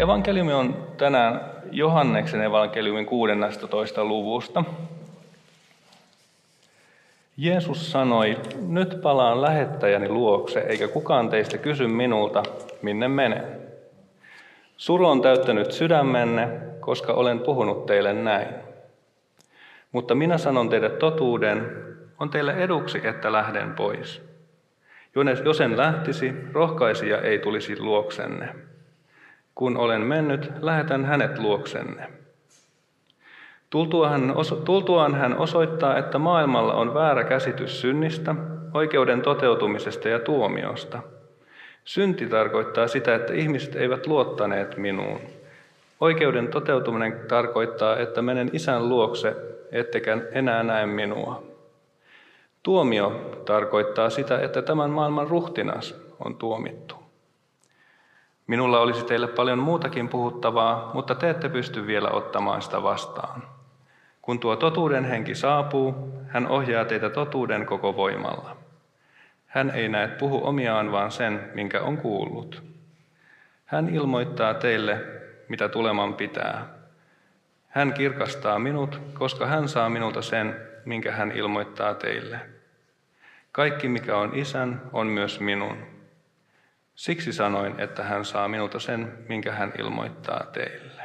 Evankeliumi on tänään Johanneksen evankeliumin 16. luvusta. Jeesus sanoi, nyt palaan lähettäjäni luokse, eikä kukaan teistä kysy minulta, minne menen. Suru on täyttänyt sydämenne, koska olen puhunut teille näin. Mutta minä sanon teille totuuden, on teille eduksi, että lähden pois. Jos en lähtisi, rohkaisija ei tulisi luoksenne. Kun olen mennyt, lähetän hänet luoksenne. Tultuaan hän osoittaa, että maailmalla on väärä käsitys synnistä, oikeuden toteutumisesta ja tuomiosta. Synti tarkoittaa sitä, että ihmiset eivät luottaneet minuun. Oikeuden toteutuminen tarkoittaa, että menen isän luokse, ettekä enää näe minua. Tuomio tarkoittaa sitä, että tämän maailman ruhtinas on tuomittu. Minulla olisi teille paljon muutakin puhuttavaa, mutta te ette pysty vielä ottamaan sitä vastaan. Kun tuo totuuden henki saapuu, hän ohjaa teitä totuuden koko voimalla. Hän ei näe puhu omiaan, vaan sen, minkä on kuullut. Hän ilmoittaa teille, mitä tuleman pitää. Hän kirkastaa minut, koska hän saa minulta sen, minkä hän ilmoittaa teille. Kaikki, mikä on isän, on myös minun. Siksi sanoin, että hän saa minulta sen, minkä hän ilmoittaa teille.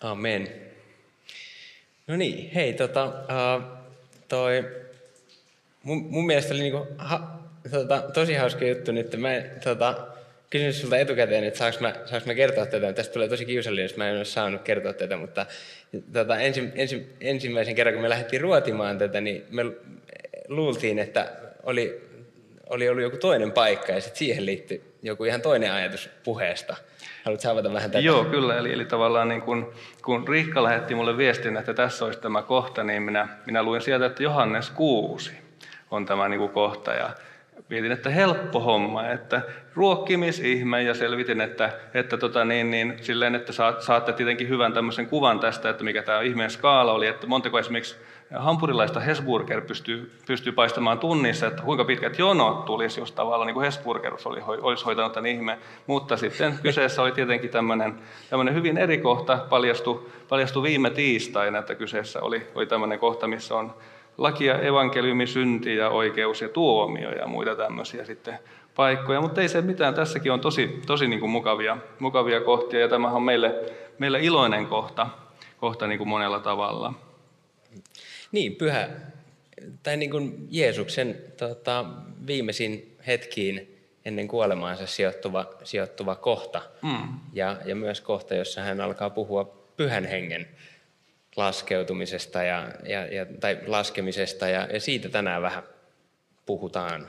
Amen. No niin, hei, tota, uh, toi, mun, mun mielestä oli niinku, ha, tota, tosi hauska juttu nyt. Mä tota, kysyn sulta etukäteen, että saanko mä, saanko mä kertoa tätä. Tästä tulee tosi kiusallinen, jos mä en ole saanut kertoa tätä, mutta tota, ensi, ensi, ensimmäisen kerran, kun me lähdettiin ruotimaan tätä, niin me luultiin, että oli oli ollut joku toinen paikka ja sitten siihen liittyi joku ihan toinen ajatus puheesta. Haluatko avata vähän tätä? Joo, kyllä. Eli, eli tavallaan niin kun, kun Riikka lähetti mulle viestin, että tässä olisi tämä kohta, niin minä, minä luin sieltä, että Johannes 6 on tämä niin kuin kohta. Ja mietin, että helppo homma, että ruokkimisihme ja selvitin, että, että tota niin, niin, silleen, että saatte tietenkin hyvän tämmöisen kuvan tästä, että mikä tämä ihmeen skaala oli, että montako esimerkiksi hampurilaista Hesburger pystyy, pystyy paistamaan tunnissa, että kuinka pitkät jonot tulisi, jos tavallaan niin kuin Hesburger oli, olisi hoitanut tämän ihmeen. Mutta sitten kyseessä oli tietenkin tämmöinen, tämmöinen hyvin eri kohta, paljastui, paljastui viime tiistaina, että kyseessä oli, oli tämmöinen kohta, missä on laki ja evankeliumi, synti ja oikeus ja tuomio ja muita tämmöisiä sitten paikkoja. Mutta ei se mitään, tässäkin on tosi, tosi niin kuin mukavia, mukavia kohtia ja tämähän on meille, meille iloinen kohta, kohta niin kuin monella tavalla. Niin, pyhä, tai niin kuin Jeesuksen tota, viimeisin hetkiin ennen kuolemaansa sijoittuva, sijoittuva kohta. Mm. Ja, ja myös kohta, jossa hän alkaa puhua pyhän hengen laskeutumisesta ja, ja, ja, tai laskemisesta, ja, ja siitä tänään vähän puhutaan.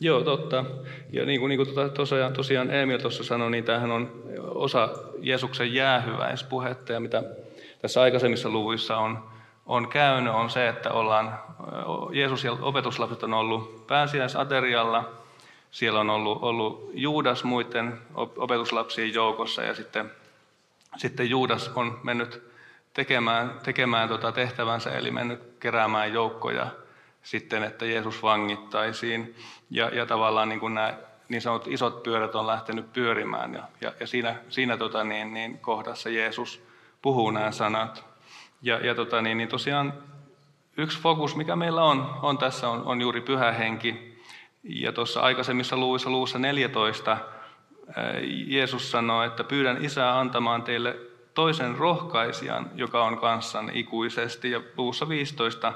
Joo, totta. Ja niin kuin, niin kuin tuota, tosiaan, tosiaan Emil tuossa sanoi, niin tämähän on osa Jeesuksen jäähyväispuhetta, ja mitä tässä aikaisemmissa luvuissa on, on käynyt, on se, että ollaan, Jeesus ja opetuslapset on ollut pääsiäisaterialla, siellä on ollut, ollut Juudas muiden opetuslapsien joukossa, ja sitten, sitten Juudas on mennyt tekemään, tekemään tota tehtävänsä, eli mennyt keräämään joukkoja sitten, että Jeesus vangittaisiin. Ja, ja tavallaan niin kuin nämä niin sanotut isot pyörät on lähtenyt pyörimään, ja, ja, ja siinä, siinä tota niin, niin kohdassa Jeesus puhuu nämä sanat. Ja, ja tota niin, niin tosiaan yksi fokus, mikä meillä on, on tässä, on, on juuri pyhä henki. Ja tuossa aikaisemmissa luvuissa, luvussa 14, Jeesus sanoi, että pyydän Isää antamaan teille toisen rohkaisijan, joka on kanssanne ikuisesti. Ja luvussa 15,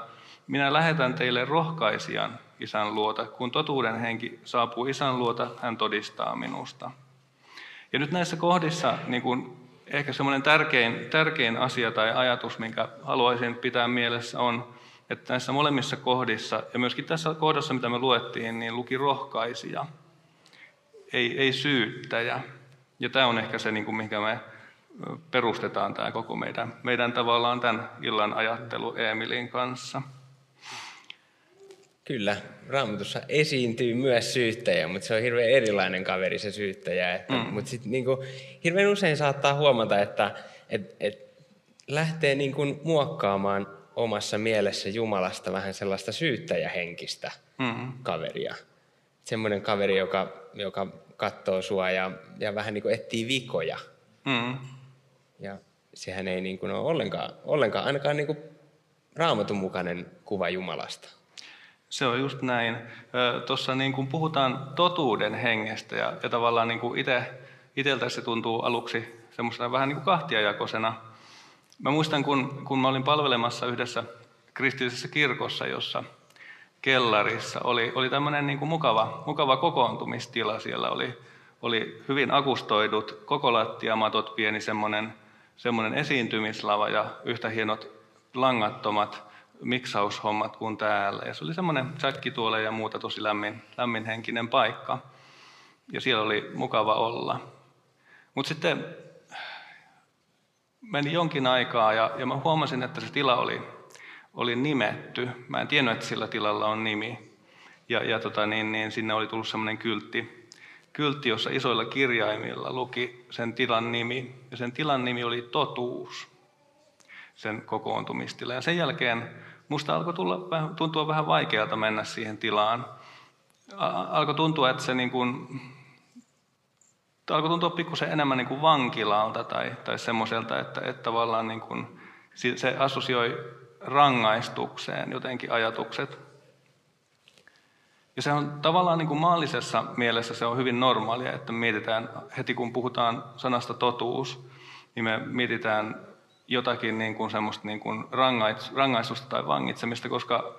minä lähetän teille rohkaisijan isän luota. Kun totuuden henki saapuu isän luota, hän todistaa minusta. Ja nyt näissä kohdissa niin kun ehkä semmoinen tärkein, tärkein asia tai ajatus, minkä haluaisin pitää mielessä on, että näissä molemmissa kohdissa, ja myöskin tässä kohdassa, mitä me luettiin, niin luki rohkaisija, ei, ei syyttäjä. Ja tämä on ehkä se, niin kuin, mihinkä me perustetaan tämä koko meidän, meidän tavallaan tämän illan ajattelu Emilin kanssa. Kyllä, Raamatussa esiintyy myös syyttäjä, mutta se on hirveän erilainen kaveri se syyttäjä. Että, mm. Mutta sitten niin kuin, hirveän usein saattaa huomata, että et, et lähtee niin kuin muokkaamaan omassa mielessä Jumalasta vähän sellaista syyttäjähenkistä mm. kaveria. Semmoinen kaveri, joka, joka katsoo sua ja, ja vähän niin kuin etsii vikoja. Mm. Ja sehän ei niin kuin ole ollenkaan, ollenkaan ainakaan niin kuin raamatun mukainen kuva Jumalasta. Se on just näin. Tuossa niin kuin puhutaan totuuden hengestä ja, ja tavallaan niin kuin itse, iteltä se tuntuu aluksi semmoisena vähän niin kuin kahtiajakosena. Mä muistan, kun, kun mä olin palvelemassa yhdessä kristillisessä kirkossa, jossa kellarissa oli, oli tämmöinen niin kuin mukava, mukava kokoontumistila. Siellä oli, oli hyvin akustoidut koko lattiamatot, pieni semmoinen, semmoinen esiintymislava ja yhtä hienot langattomat miksaushommat kuin täällä. Ja se oli semmoinen säkkituole ja muuta tosi lämmin, lämminhenkinen paikka. Ja siellä oli mukava olla. Mutta sitten meni jonkin aikaa ja, ja mä huomasin, että se tila oli, oli nimetty. Mä en tiennyt, että sillä tilalla on nimi. Ja, ja tota, niin, niin sinne oli tullut semmoinen kyltti, kyltti, jossa isoilla kirjaimilla luki sen tilan nimi. Ja sen tilan nimi oli totuus, sen kokoontumistila. Ja sen jälkeen musta alkoi tulla, tuntua vähän vaikealta mennä siihen tilaan. Alkoi tuntua, että se niin kuin, alkoi tuntua pikkusen enemmän niin kuin vankilalta tai, tai semmoiselta, että, että tavallaan niin kuin, se assosioi rangaistukseen jotenkin ajatukset. Ja se on tavallaan niin kuin maallisessa mielessä se on hyvin normaalia, että mietitään heti kun puhutaan sanasta totuus, niin me mietitään jotakin niin kuin semmoista niin kuin rangaistusta tai vangitsemista, koska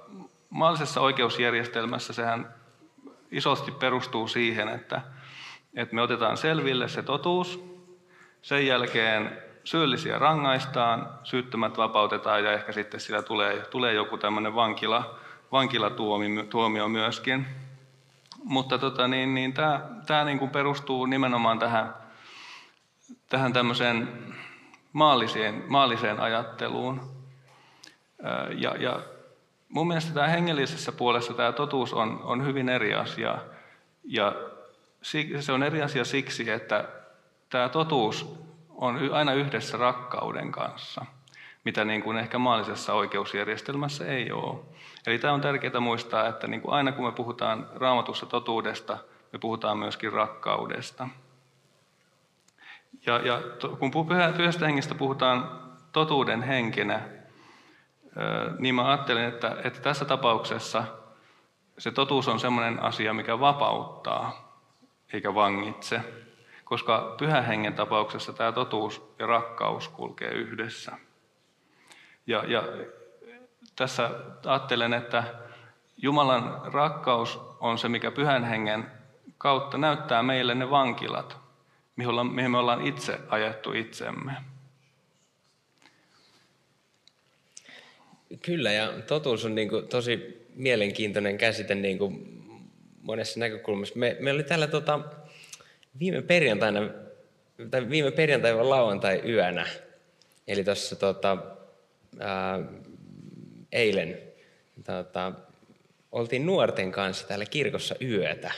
maallisessa oikeusjärjestelmässä sehän isosti perustuu siihen, että, että me otetaan selville se totuus, sen jälkeen syyllisiä rangaistaan, syyttömät vapautetaan ja ehkä sitten sillä tulee, tulee joku tämmöinen vankila, vankilatuomio myöskin. Mutta tota, niin, niin tämä, tämä niin kuin perustuu nimenomaan tähän, tähän tämmöiseen maalliseen, maalliseen ajatteluun. Ja, ja mun mielestä tämä hengellisessä puolessa tämä totuus on, on hyvin eri asia. Ja se on eri asia siksi, että tämä totuus on aina yhdessä rakkauden kanssa, mitä niin kuin ehkä maallisessa oikeusjärjestelmässä ei ole. Eli tämä on tärkeää muistaa, että niin kuin aina kun me puhutaan raamatussa totuudesta, me puhutaan myöskin rakkaudesta. Ja, ja kun pyhästä hengestä puhutaan totuuden henkinä, niin mä ajattelen, että, että tässä tapauksessa se totuus on sellainen asia, mikä vapauttaa eikä vangitse. Koska pyhän hengen tapauksessa tämä totuus ja rakkaus kulkee yhdessä. Ja, ja tässä ajattelen, että Jumalan rakkaus on se, mikä pyhän hengen kautta näyttää meille ne vankilat, mihin me ollaan itse ajettu itsemme. Kyllä, ja totuus on niin kuin tosi mielenkiintoinen käsite niin kuin monessa näkökulmassa. Me, me oli täällä tota, viime perjantaina, tai viime perjantai lauantai yönä, eli tuossa tota, eilen, tota, oltiin nuorten kanssa täällä kirkossa yötä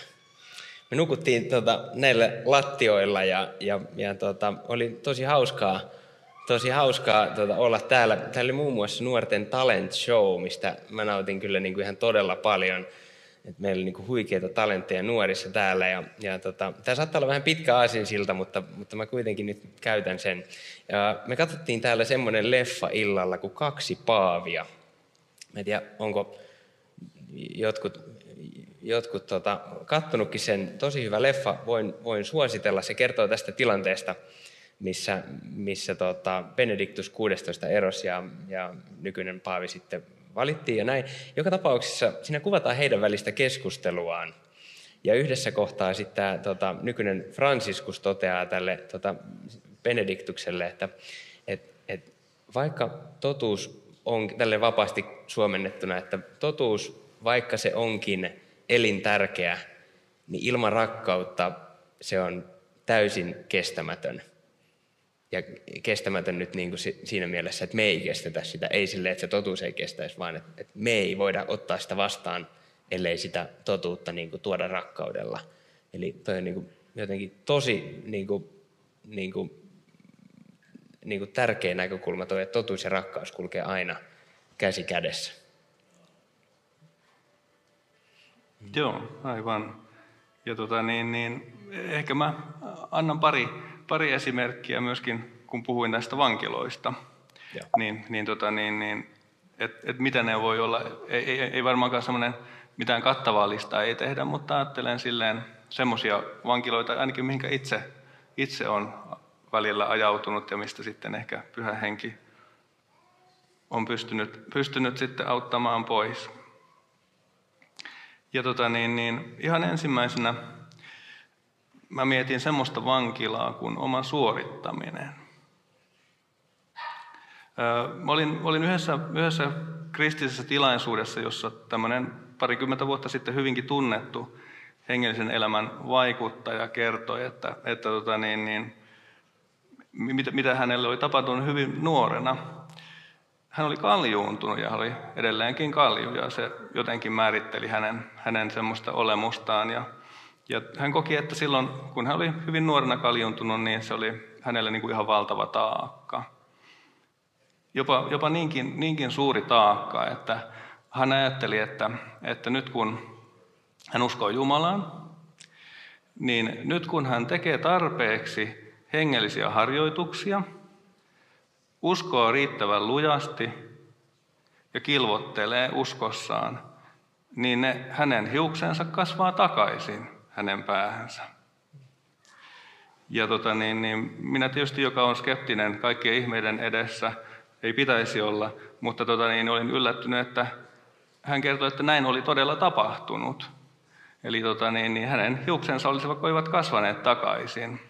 me nukuttiin tota, näillä lattioilla ja, ja, ja tota, oli tosi hauskaa, tosi hauskaa tota, olla täällä. Täällä oli muun muassa nuorten talent show, mistä mä nautin kyllä niin kuin ihan todella paljon. Et meillä oli niin kuin huikeita talentteja nuorissa täällä. Ja, ja tota, tämä saattaa olla vähän pitkä aasinsilta, mutta, mutta mä kuitenkin nyt käytän sen. Ja me katsottiin täällä semmoinen leffa illalla kuin Kaksi paavia. Mä en tiedä, onko jotkut jotkut tota, kattonutkin sen, tosi hyvä leffa, voin, voin suositella. Se kertoo tästä tilanteesta, missä, missä tota, Benediktus 16 erosi ja, ja nykyinen paavi sitten valittiin ja näin. Joka tapauksessa siinä kuvataan heidän välistä keskusteluaan. Ja yhdessä kohtaa sitten tämä tota, nykyinen Franciscus toteaa tälle tota, Benediktukselle, että et, et, vaikka totuus on tälle vapaasti suomennettuna, että totuus, vaikka se onkin elintärkeä, niin ilman rakkautta se on täysin kestämätön. Ja kestämätön nyt niin kuin siinä mielessä, että me ei kestetä sitä. Ei sille, että se totuus ei kestäisi, vaan että, me ei voida ottaa sitä vastaan, ellei sitä totuutta niin kuin tuoda rakkaudella. Eli toi on niin kuin jotenkin tosi niin kuin, niin kuin, niin kuin tärkeä näkökulma toi, että totuus ja rakkaus kulkee aina käsi kädessä. Joo, aivan. Ja tota, niin, niin, ehkä mä annan pari, pari esimerkkiä myöskin, kun puhuin näistä vankiloista. Joo. Niin, niin, tota, niin, niin että et mitä ne voi olla. Ei, ei, ei varmaankaan semmoinen mitään kattavaa listaa ei tehdä, mutta ajattelen silleen semmoisia vankiloita, ainakin mihinkä itse, itse on välillä ajautunut ja mistä sitten ehkä pyhä henki on pystynyt, pystynyt sitten auttamaan pois. Ja tota niin, niin, ihan ensimmäisenä mä mietin semmoista vankilaa kuin oma suorittaminen. Mä olin, olin yhdessä, yhdessä kristillisessä tilaisuudessa, jossa tämmöinen parikymmentä vuotta sitten hyvinkin tunnettu hengellisen elämän vaikuttaja kertoi, että, että tota niin, niin, mitä, mitä hänelle oli tapahtunut hyvin nuorena. Hän oli kaljuuntunut ja oli edelleenkin kalju ja se jotenkin määritteli hänen, hänen semmoista olemustaan. Ja, ja hän koki, että silloin kun hän oli hyvin nuorena kaljuuntunut, niin se oli hänelle niin kuin ihan valtava taakka. Jopa, jopa niinkin, niinkin suuri taakka, että hän ajatteli, että, että nyt kun hän uskoo Jumalaan, niin nyt kun hän tekee tarpeeksi hengellisiä harjoituksia, uskoo riittävän lujasti ja kilvottelee uskossaan, niin ne, hänen hiuksensa kasvaa takaisin hänen päähänsä. Ja tota, niin, niin, minä tietysti, joka on skeptinen kaikkien ihmeiden edessä, ei pitäisi olla, mutta tota, niin, olin yllättynyt, että hän kertoi, että näin oli todella tapahtunut. Eli tota, niin, niin hänen hiuksensa olisivat kasvaneet takaisin.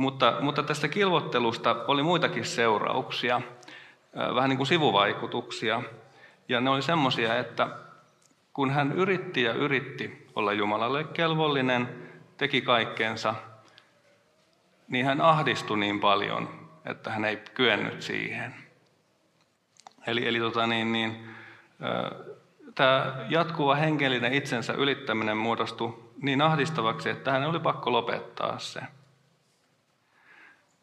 Mutta, mutta tästä kilvottelusta oli muitakin seurauksia, vähän niin kuin sivuvaikutuksia. Ja ne oli semmoisia, että kun hän yritti ja yritti olla Jumalalle kelvollinen, teki kaikkeensa, niin hän ahdistui niin paljon, että hän ei kyennyt siihen. Eli, eli tota niin, niin, tämä jatkuva henkilöinen itsensä ylittäminen muodostui niin ahdistavaksi, että hän oli pakko lopettaa se.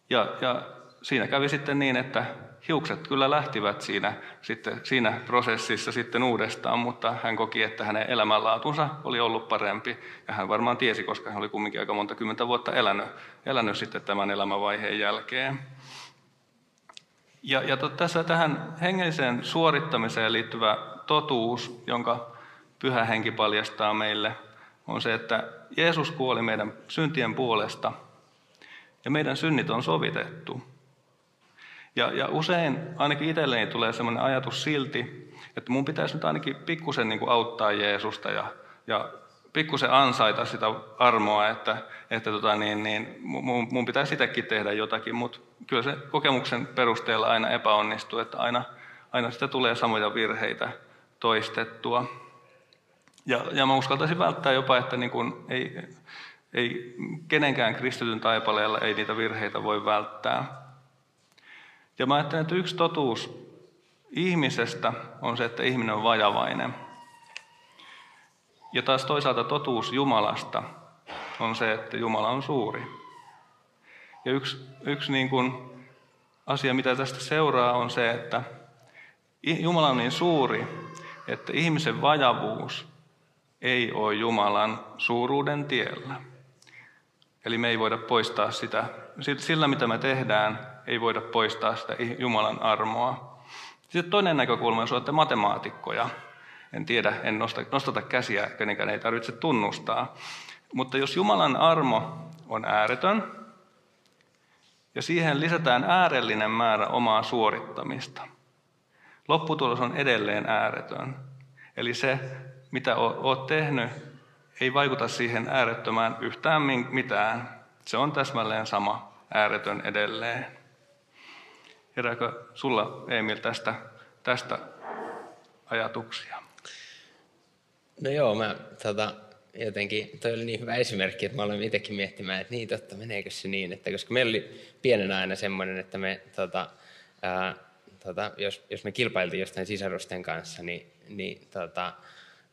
Ja, ja siinä kävi sitten niin, että hiukset kyllä lähtivät siinä, sitten, siinä prosessissa sitten uudestaan, mutta hän koki, että hänen elämänlaatunsa oli ollut parempi. Ja hän varmaan tiesi, koska hän oli kumminkin aika monta kymmentä vuotta elänyt, elänyt sitten tämän elämänvaiheen jälkeen. Ja, ja tässä tähän hengelliseen suorittamiseen liittyvä totuus, jonka pyhä henki paljastaa meille, on se, että Jeesus kuoli meidän syntien puolesta ja meidän synnit on sovitettu. Ja, ja usein ainakin itselleni tulee sellainen ajatus silti, että mun pitäisi nyt ainakin pikkusen niin auttaa Jeesusta ja, ja pikkusen ansaita sitä armoa, että, että tota niin, niin, mun, mun pitäisi sitäkin tehdä jotakin, mutta kyllä se kokemuksen perusteella aina epäonnistuu, että aina, aina sitä tulee samoja virheitä toistettua. Ja, ja mä uskaltaisin välttää jopa, että niin kun ei, ei kenenkään kristityn taipaleella ei niitä virheitä voi välttää. Ja mä ajattelen, että yksi totuus ihmisestä on se, että ihminen on vajavainen. Ja taas toisaalta totuus Jumalasta on se, että Jumala on suuri. Ja yksi, yksi niin kuin asia, mitä tästä seuraa, on se, että Jumala on niin suuri, että ihmisen vajavuus ei ole Jumalan suuruuden tiellä. Eli me ei voida poistaa sitä, sillä mitä me tehdään, ei voida poistaa sitä Jumalan armoa. Sitten toinen näkökulma, jos olette matemaatikkoja, en tiedä, en nosta, nostata käsiä, kenenkään ei tarvitse tunnustaa. Mutta jos Jumalan armo on ääretön, ja siihen lisätään äärellinen määrä omaa suorittamista, lopputulos on edelleen ääretön. Eli se, mitä olet tehnyt, ei vaikuta siihen äärettömään yhtään mitään. Se on täsmälleen sama, ääretön edelleen. Herääkö sulla, Emil, tästä, tästä ajatuksia? No joo, mä tota, jotenkin, toi oli niin hyvä esimerkki, että mä olen itsekin miettimään, että niin totta, meneekö se niin, että koska meillä oli pienenä aina semmoinen, että me, tota, ää, tota, jos, jos me kilpailtiin jostain sisarusten kanssa, niin, niin tota,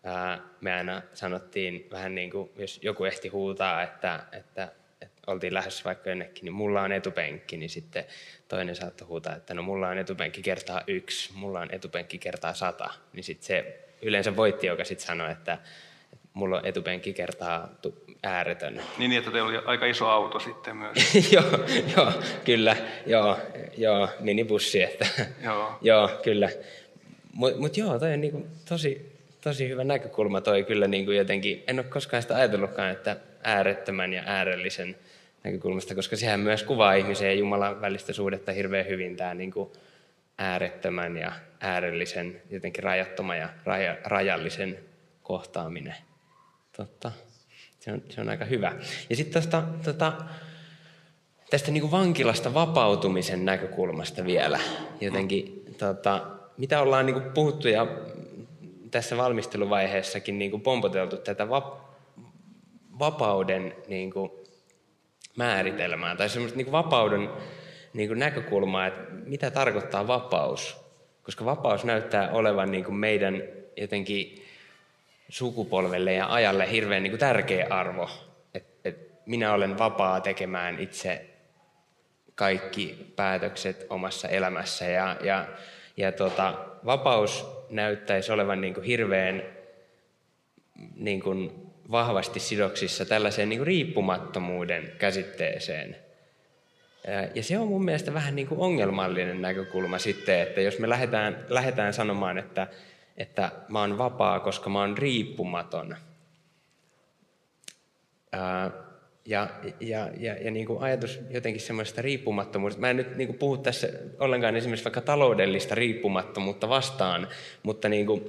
ää, me aina sanottiin vähän niin kuin, jos joku ehti huutaa, että, että, että oltiin lähdössä vaikka jonnekin, niin mulla on etupenkki, niin sitten toinen saattoi huutaa, että no mulla on etupenkki kertaa yksi, mulla on etupenkki kertaa sata, niin sitten se yleensä voitti, joka sitten sanoi, että, mulla on etupenkki kertaa ääretön. Niin, että teillä oli aika iso auto sitten myös. joo, joo, kyllä, joo, joo minibussi, että joo. joo, kyllä. Mutta mut joo, toi on niinku tosi, tosi hyvä näkökulma toi kyllä niinku jotenkin, en ole koskaan sitä ajatellutkaan, että äärettömän ja äärellisen näkökulmasta, koska sehän myös kuvaa ihmisen ja Jumalan välistä suhdetta hirveän hyvin tämä niinku äärettömän ja äärellisen, jotenkin rajattoman ja raja, rajallisen kohtaaminen. Totta. Se on, se on aika hyvä. Ja sitten tästä, tota, tästä niin kuin vankilasta vapautumisen näkökulmasta vielä. Jotenkin, tota, mitä ollaan niin kuin puhuttu ja tässä valmisteluvaiheessakin niin kuin pompoteltu tätä vapauden niin kuin määritelmää tai semmoista niin kuin vapauden niin kuin näkökulmaa, että mitä tarkoittaa vapaus. Koska vapaus näyttää olevan niin kuin meidän jotenkin sukupolvelle ja ajalle hirveän niin kuin tärkeä arvo. Että et minä olen vapaa tekemään itse kaikki päätökset omassa elämässä. Ja, ja, ja tota, vapaus näyttäisi olevan niin kuin hirveän niin kuin vahvasti sidoksissa tällaiseen niin kuin riippumattomuuden käsitteeseen. Ja se on mun mielestä vähän niin kuin ongelmallinen näkökulma sitten, että jos me lähdetään, lähdetään sanomaan, että, että mä oon vapaa, koska mä oon riippumaton. Ja, ja, ja, ja niin kuin ajatus jotenkin semmoista riippumattomuudesta. Mä en nyt niin kuin puhu tässä ollenkaan esimerkiksi vaikka taloudellista riippumattomuutta vastaan, mutta niin kuin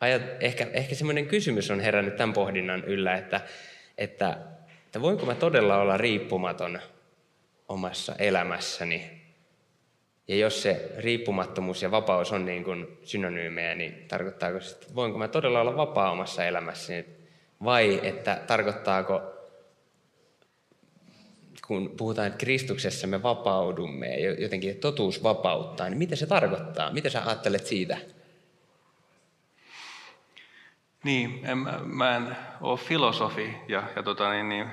ajat, ehkä, ehkä semmoinen kysymys on herännyt tämän pohdinnan yllä, että, että, että voinko mä todella olla riippumaton omassa elämässäni ja jos se riippumattomuus ja vapaus on niin kuin synonyymejä, niin tarkoittaako se, että voinko mä todella olla vapaa omassa elämässäni? Vai että tarkoittaako, kun puhutaan, että Kristuksessa me vapaudumme ja jotenkin totuus vapauttaa, niin mitä se tarkoittaa? Mitä sä ajattelet siitä? Niin, en, mä en ole filosofi ja, ja tota, niin, niin,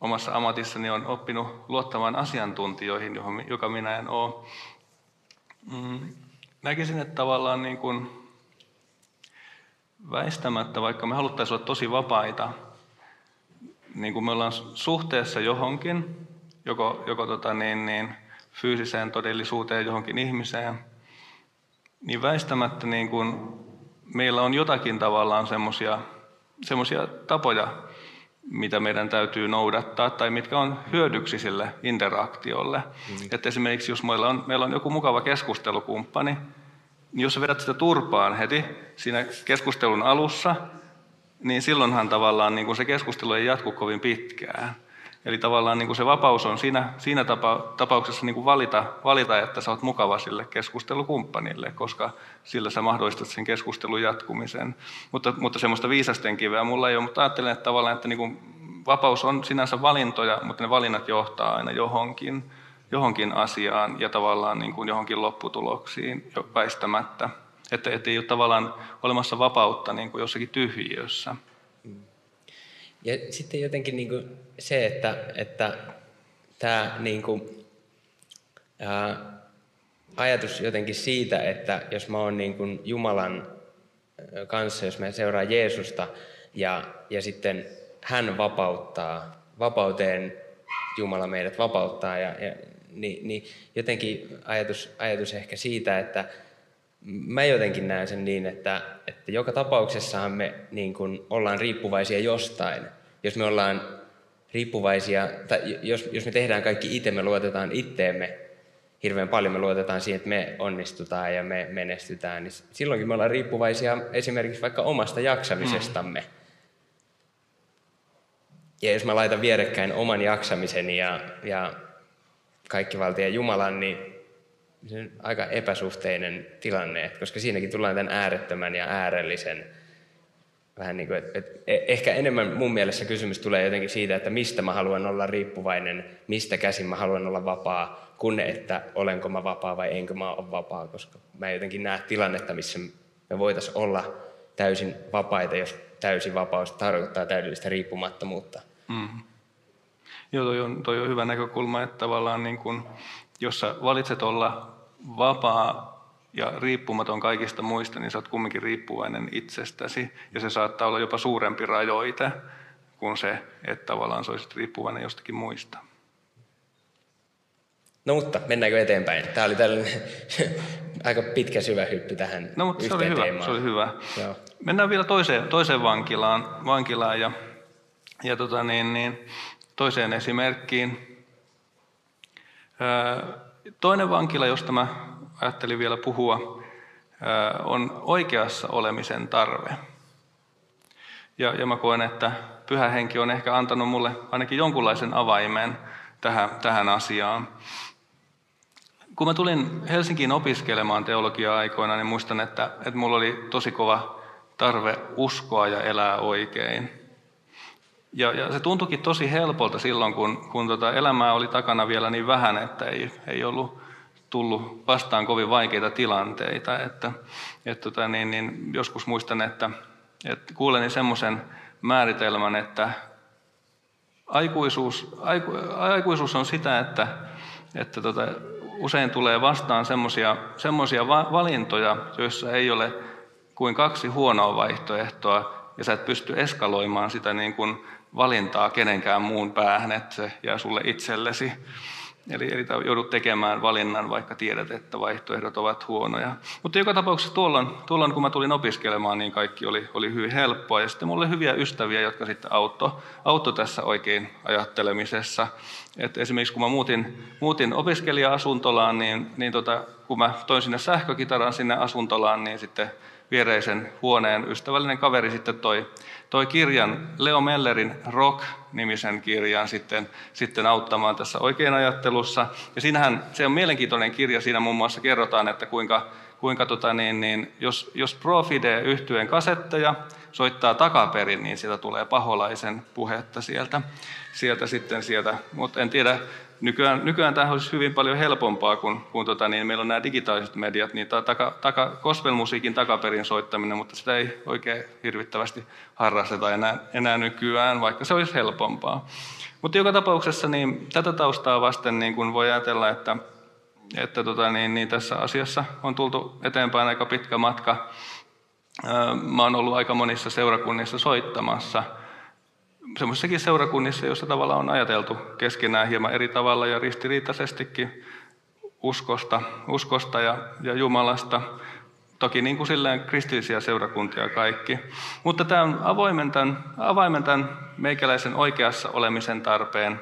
omassa ammatissani on oppinut luottamaan asiantuntijoihin, johon, joka minä en ole. Mm, näkisin, että tavallaan niin kuin väistämättä, vaikka me haluttaisiin olla tosi vapaita, niin kuin me ollaan suhteessa johonkin, joko, joko tota niin, niin, fyysiseen todellisuuteen johonkin ihmiseen, niin väistämättä niin kuin meillä on jotakin tavallaan semmoisia tapoja, mitä meidän täytyy noudattaa tai mitkä on hyödyksi sille interaktiolle. Mm. Että esimerkiksi jos meillä on, meillä on joku mukava keskustelukumppani, niin jos sä vedät sitä turpaan heti siinä keskustelun alussa, niin silloinhan tavallaan niin kuin se keskustelu ei jatku kovin pitkään. Eli tavallaan niin kuin se vapaus on siinä, siinä tapa, tapauksessa niin kuin valita, valita, että sä oot mukava sille keskustelukumppanille, koska sillä sä mahdollistat sen keskustelun jatkumisen. Mutta, mutta semmoista viisasten kiveä mulla ei ole, mutta ajattelen, että tavallaan, että niin kuin vapaus on sinänsä valintoja, mutta ne valinnat johtaa aina johonkin, johonkin asiaan ja tavallaan niin kuin johonkin lopputuloksiin jo väistämättä. Että, että ei ole tavallaan olemassa vapautta niin kuin jossakin tyhjiössä. Ja sitten jotenkin niin kuin se, että, että tämä niin kuin, ää, ajatus jotenkin siitä, että jos mä oon niin kuin Jumalan kanssa, jos mä seuraan Jeesusta ja, ja sitten hän vapauttaa, vapauteen Jumala meidät vapauttaa, ja, ja, niin, niin jotenkin ajatus, ajatus ehkä siitä, että mä jotenkin näen sen niin, että, että joka tapauksessahan me niin kuin ollaan riippuvaisia jostain. Jos me ollaan riippuvaisia, tai jos, jos me tehdään kaikki itse, me luotetaan itteemme hirveän paljon, me luotetaan siihen, että me onnistutaan ja me menestytään, niin silloinkin me ollaan riippuvaisia esimerkiksi vaikka omasta jaksamisestamme. Mm. Ja jos mä laitan vierekkäin oman jaksamiseni ja, ja kaikki valtien Jumalan, niin se on aika epäsuhteinen tilanne, koska siinäkin tullaan tämän äärettömän ja äärellisen vähän niin kuin, että, että e- ehkä enemmän mun mielestä kysymys tulee jotenkin siitä, että mistä mä haluan olla riippuvainen, mistä käsin mä haluan olla vapaa, kun että olenko mä vapaa vai enkö mä ole vapaa, koska mä jotenkin näe tilannetta, missä me voitaisiin olla täysin vapaita, jos täysin vapaus tarkoittaa täydellistä riippumattomuutta. Mm. Joo, toi on, toi on hyvä näkökulma, että tavallaan niin kun, jos sä valitset olla vapaa ja riippumaton kaikista muista, niin sä oot kumminkin riippuvainen itsestäsi. Ja se saattaa olla jopa suurempi rajoite kuin se, että tavallaan sä olisit riippuvainen jostakin muista. No mutta mennäänkö eteenpäin? Tämä oli tällainen aika pitkä syvä hyppy tähän No mutta se oli hyvä, teemaan. se oli hyvä. Joo. Mennään vielä toiseen, toiseen vankilaan, vankilaan ja, ja tota niin, niin, toiseen esimerkkiin. Toinen vankila, josta mä ajattelin vielä puhua, on oikeassa olemisen tarve. Ja, ja mä koen, että pyhä henki on ehkä antanut mulle ainakin jonkunlaisen avaimen tähän, tähän asiaan. Kun mä tulin Helsinkiin opiskelemaan teologiaa aikoina, niin muistan, että, että mulla oli tosi kova tarve uskoa ja elää oikein. Ja, ja se tuntuikin tosi helpolta silloin, kun, kun tota elämää oli takana vielä niin vähän, että ei, ei ollut tullut vastaan kovin vaikeita tilanteita. Että, et tota, niin, niin, joskus muistan, että, että kuuleni semmoisen määritelmän, että aikuisuus, aiku, aikuisuus on sitä, että, että tota, usein tulee vastaan semmoisia valintoja, joissa ei ole kuin kaksi huonoa vaihtoehtoa, ja sä et pysty eskaloimaan sitä niin kuin valintaa kenenkään muun päähän, että se jää sulle itsellesi. Eli, eli joudut tekemään valinnan, vaikka tiedät, että vaihtoehdot ovat huonoja. Mutta joka tapauksessa tuolloin, tuolloin kun mä tulin opiskelemaan, niin kaikki oli, oli hyvin helppoa. Ja sitten mulla oli hyviä ystäviä, jotka sitten auttoi auttoi tässä oikein ajattelemisessa. Et esimerkiksi kun mä muutin, muutin opiskelija-asuntolaan, niin, niin tota, kun mä toin sinne sähkökitaran sinne asuntolaan, niin sitten viereisen huoneen ystävällinen kaveri sitten toi, toi kirjan, Leo Mellerin Rock-nimisen kirjan sitten, sitten auttamaan tässä oikein ajattelussa. Ja siinähän se on mielenkiintoinen kirja, siinä muun muassa kerrotaan, että kuinka, kuinka tota niin, niin, jos, jos Profide yhtyeen kasetteja soittaa takaperin, niin sieltä tulee paholaisen puhetta sieltä, sieltä sitten sieltä. Mutta en tiedä, Nykyään, nykyään tämä olisi hyvin paljon helpompaa, kun, kun tota, niin meillä on nämä digitaaliset mediat, niin taka, taka, gospelmusiikin takaperin soittaminen, mutta sitä ei oikein hirvittävästi harrasteta enää, enää nykyään, vaikka se olisi helpompaa. Mutta joka tapauksessa niin tätä taustaa vasten niin kun voi ajatella, että, että tota, niin, niin tässä asiassa on tultu eteenpäin aika pitkä matka. Mä oon ollut aika monissa seurakunnissa soittamassa – semmoisissakin seurakunnissa, joissa tavallaan on ajateltu keskenään hieman eri tavalla ja ristiriitaisestikin uskosta, uskosta ja, ja Jumalasta. Toki niin kuin silleen kristillisiä seurakuntia kaikki. Mutta tämä on avoimen tämän, avaimen tämän meikäläisen oikeassa olemisen tarpeen,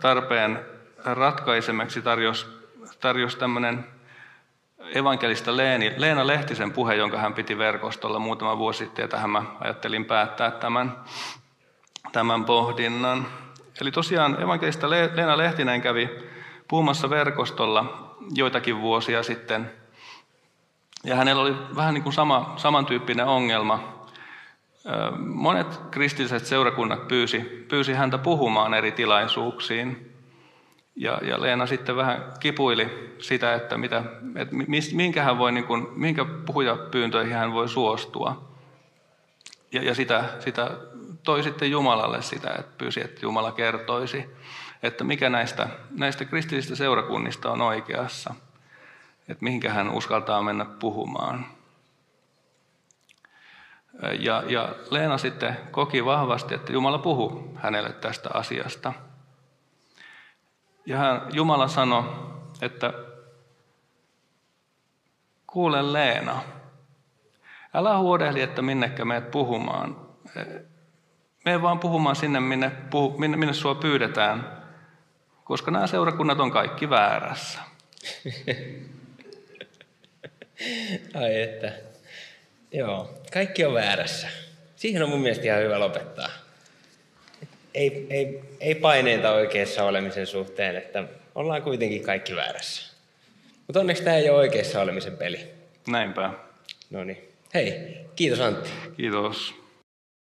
tarpeen ratkaisemeksi tarjosi, tarjosi tämmöinen evankelista Leeni, Leena Lehtisen puhe, jonka hän piti verkostolla muutama vuosi sitten, ja tähän mä ajattelin päättää tämän tämän pohdinnan. Eli tosiaan evankelista Leena Lehtinen kävi puhumassa verkostolla joitakin vuosia sitten. Ja hänellä oli vähän niin kuin sama, samantyyppinen ongelma. Monet kristilliset seurakunnat pyysi, pyysi häntä puhumaan eri tilaisuuksiin. Ja, ja Leena sitten vähän kipuili sitä, että, mitä, että minkä, hän voi, niin kuin, minkä puhujapyyntöihin hän voi suostua. Ja, ja sitä, sitä toi sitten Jumalalle sitä, että pyysi, että Jumala kertoisi, että mikä näistä, näistä kristillisistä seurakunnista on oikeassa, että mihinkä hän uskaltaa mennä puhumaan. Ja, ja Leena sitten koki vahvasti, että Jumala puhuu hänelle tästä asiasta. Ja hän, Jumala sanoi, että kuule Leena, älä huodehdi, että minnekä meet puhumaan. Me vaan puhumaan sinne, minne, puhu, minne, minne sua pyydetään, koska nämä seurakunnat on kaikki väärässä. Ai että. Joo, kaikki on väärässä. Siihen on mun mielestä ihan hyvä lopettaa. Ei, ei, ei paineita oikeassa olemisen suhteen, että ollaan kuitenkin kaikki väärässä. Mutta onneksi tämä ei ole oikeassa olemisen peli. Näinpä. No niin. Hei, Kiitos Antti. Kiitos.